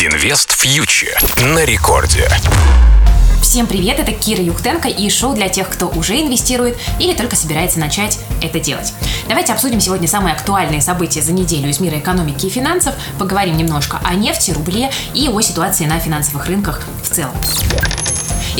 Инвест фьючер на рекорде. Всем привет, это Кира Юхтенко и шоу для тех, кто уже инвестирует или только собирается начать это делать. Давайте обсудим сегодня самые актуальные события за неделю из мира экономики и финансов, поговорим немножко о нефти, рубле и о ситуации на финансовых рынках в целом.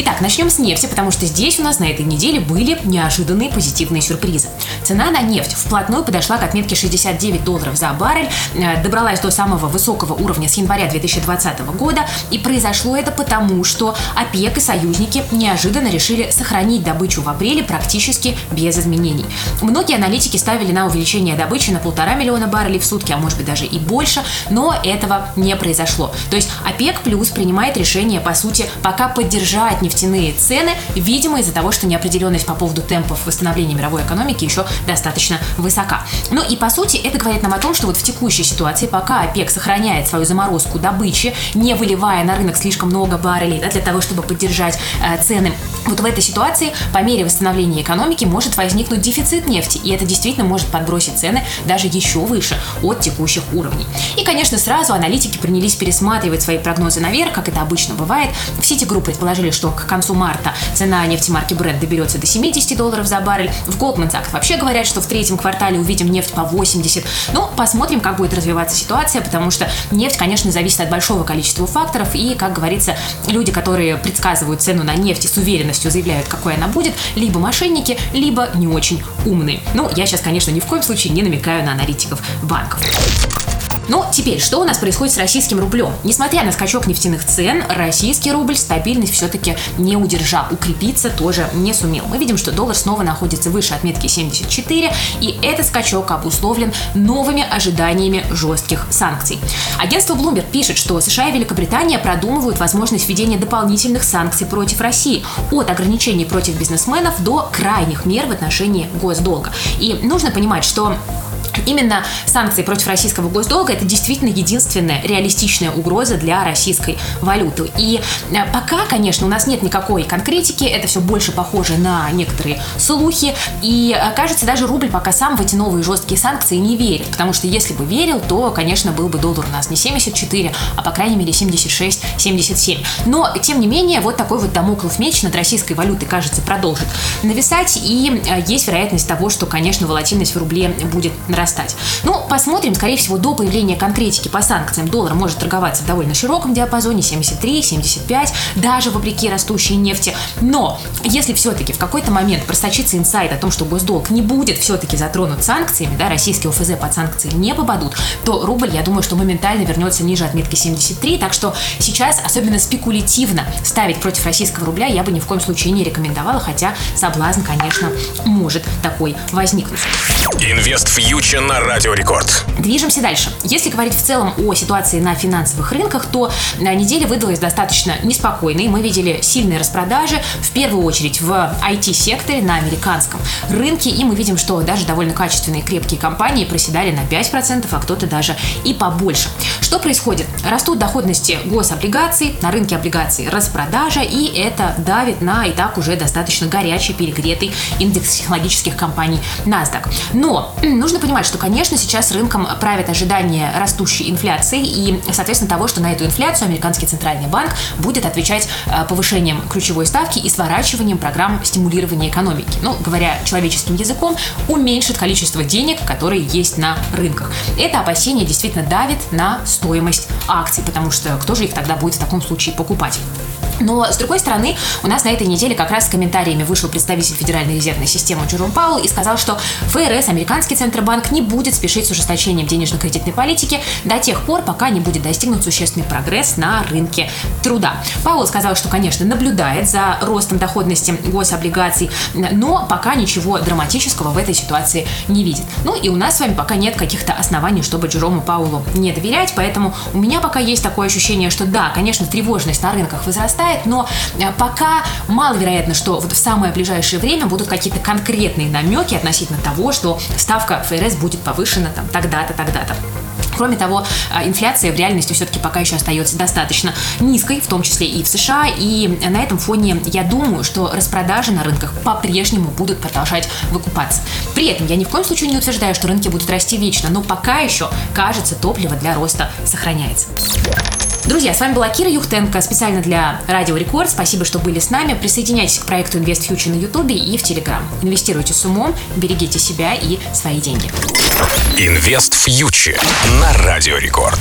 Итак, начнем с нефти, потому что здесь у нас на этой неделе были неожиданные позитивные сюрпризы. Цена на нефть вплотную подошла к отметке 69 долларов за баррель, э, добралась до самого высокого уровня с января 2020 года, и произошло это потому, что ОПЕК и союзники неожиданно решили сохранить добычу в апреле практически без изменений. Многие аналитики ставили на увеличение добычи на полтора миллиона баррелей в сутки, а может быть даже и больше, но этого не произошло. То есть ОПЕК плюс принимает решение, по сути, пока поддержать нефтяные цены, видимо, из-за того, что неопределенность по поводу темпов восстановления мировой экономики еще достаточно высока. Ну и по сути это говорит нам о том, что вот в текущей ситуации, пока ОПЕК сохраняет свою заморозку добычи, не выливая на рынок слишком много баррелей да, для того, чтобы поддержать э, цены, вот в этой ситуации по мере восстановления экономики может возникнуть дефицит нефти, и это действительно может подбросить цены даже еще выше от текущих уровней. И, конечно, сразу аналитики принялись пересматривать свои прогнозы наверх, как это обычно бывает. В Citigroup предположили, что к концу марта цена нефти марки Brent доберется до 70 долларов за баррель. В Goldman Sachs вообще говорят, что в третьем квартале увидим нефть по 80. Ну, посмотрим, как будет развиваться ситуация, потому что нефть, конечно, зависит от большого количества факторов. И, как говорится, люди, которые предсказывают цену на нефть и с уверенностью заявляют, какой она будет, либо мошенники, либо не очень умные. Ну, я сейчас, конечно, ни в коем случае не намекаю на аналитиков банков. Ну, теперь, что у нас происходит с российским рублем? Несмотря на скачок нефтяных цен, российский рубль стабильность все-таки не удержал, укрепиться тоже не сумел. Мы видим, что доллар снова находится выше отметки 74, и этот скачок обусловлен новыми ожиданиями жестких санкций. Агентство Bloomberg пишет, что США и Великобритания продумывают возможность введения дополнительных санкций против России, от ограничений против бизнесменов до крайних мер в отношении госдолга. И нужно понимать, что Именно санкции против российского госдолга это действительно единственная реалистичная угроза для российской валюты. И э, пока, конечно, у нас нет никакой конкретики, это все больше похоже на некоторые слухи. И э, кажется, даже рубль пока сам в эти новые жесткие санкции не верит. Потому что если бы верил, то, конечно, был бы доллар у нас не 74, а по крайней мере 76-77. Но, тем не менее, вот такой вот домоклов меч над российской валютой, кажется, продолжит нависать. И э, есть вероятность того, что, конечно, волатильность в рубле будет нарастать нарастать. Ну, посмотрим, скорее всего, до появления конкретики по санкциям доллар может торговаться в довольно широком диапазоне 73, 75, даже вопреки растущей нефти. Но если все-таки в какой-то момент просочится инсайт о том, что госдолг не будет все-таки затронут санкциями, да, российские ОФЗ под санкции не попадут, то рубль, я думаю, что моментально вернется ниже отметки 73, так что сейчас особенно спекулятивно ставить против российского рубля я бы ни в коем случае не рекомендовала, хотя соблазн, конечно, может такой возникнуть. Инвест фьючер на Радио Рекорд. Движемся дальше. Если говорить в целом о ситуации на финансовых рынках, то на неделе выдалась достаточно неспокойной. Мы видели сильные распродажи, в первую очередь в IT-секторе на американском рынке, и мы видим, что даже довольно качественные крепкие компании проседали на 5%, а кто-то даже и побольше. Что происходит? Растут доходности гособлигаций, на рынке облигаций распродажа, и это давит на и так уже достаточно горячий, перегретый индекс технологических компаний NASDAQ. Но нужно понимать, что, конечно, сейчас рынком правят ожидания растущей инфляции и, соответственно, того, что на эту инфляцию американский центральный банк будет отвечать э, повышением ключевой ставки и сворачиванием программ стимулирования экономики. Ну, говоря человеческим языком, уменьшит количество денег, которые есть на рынках. Это опасение действительно давит на стоимость акций, потому что кто же их тогда будет в таком случае покупать? Но, с другой стороны, у нас на этой неделе как раз с комментариями вышел представитель Федеральной резервной системы Джером Пауэлл и сказал, что ФРС, американский центробанк, не будет спешить с ужесточением денежно-кредитной политики до тех пор, пока не будет достигнут существенный прогресс на рынке труда. Пауэлл сказал, что, конечно, наблюдает за ростом доходности гособлигаций, но пока ничего драматического в этой ситуации не видит. Ну и у нас с вами пока нет каких-то оснований, чтобы Джерому Пауэллу не доверять, поэтому у меня пока есть такое ощущение, что да, конечно, тревожность на рынках возрастает, возрастает, но э, пока маловероятно, что в самое ближайшее время будут какие-то конкретные намеки относительно того, что ставка ФРС будет повышена там тогда-то, тогда-то. Кроме того, э, инфляция в реальности все-таки пока еще остается достаточно низкой, в том числе и в США. И на этом фоне я думаю, что распродажи на рынках по-прежнему будут продолжать выкупаться. При этом я ни в коем случае не утверждаю, что рынки будут расти вечно, но пока еще, кажется, топливо для роста сохраняется. Друзья, с вами была Кира Юхтенко, специально для Радио Рекорд. Спасибо, что были с нами. Присоединяйтесь к проекту Invest Future на Ютубе и в Телеграм. Инвестируйте с умом, берегите себя и свои деньги. Инвест Фьючер на Радио Рекорд.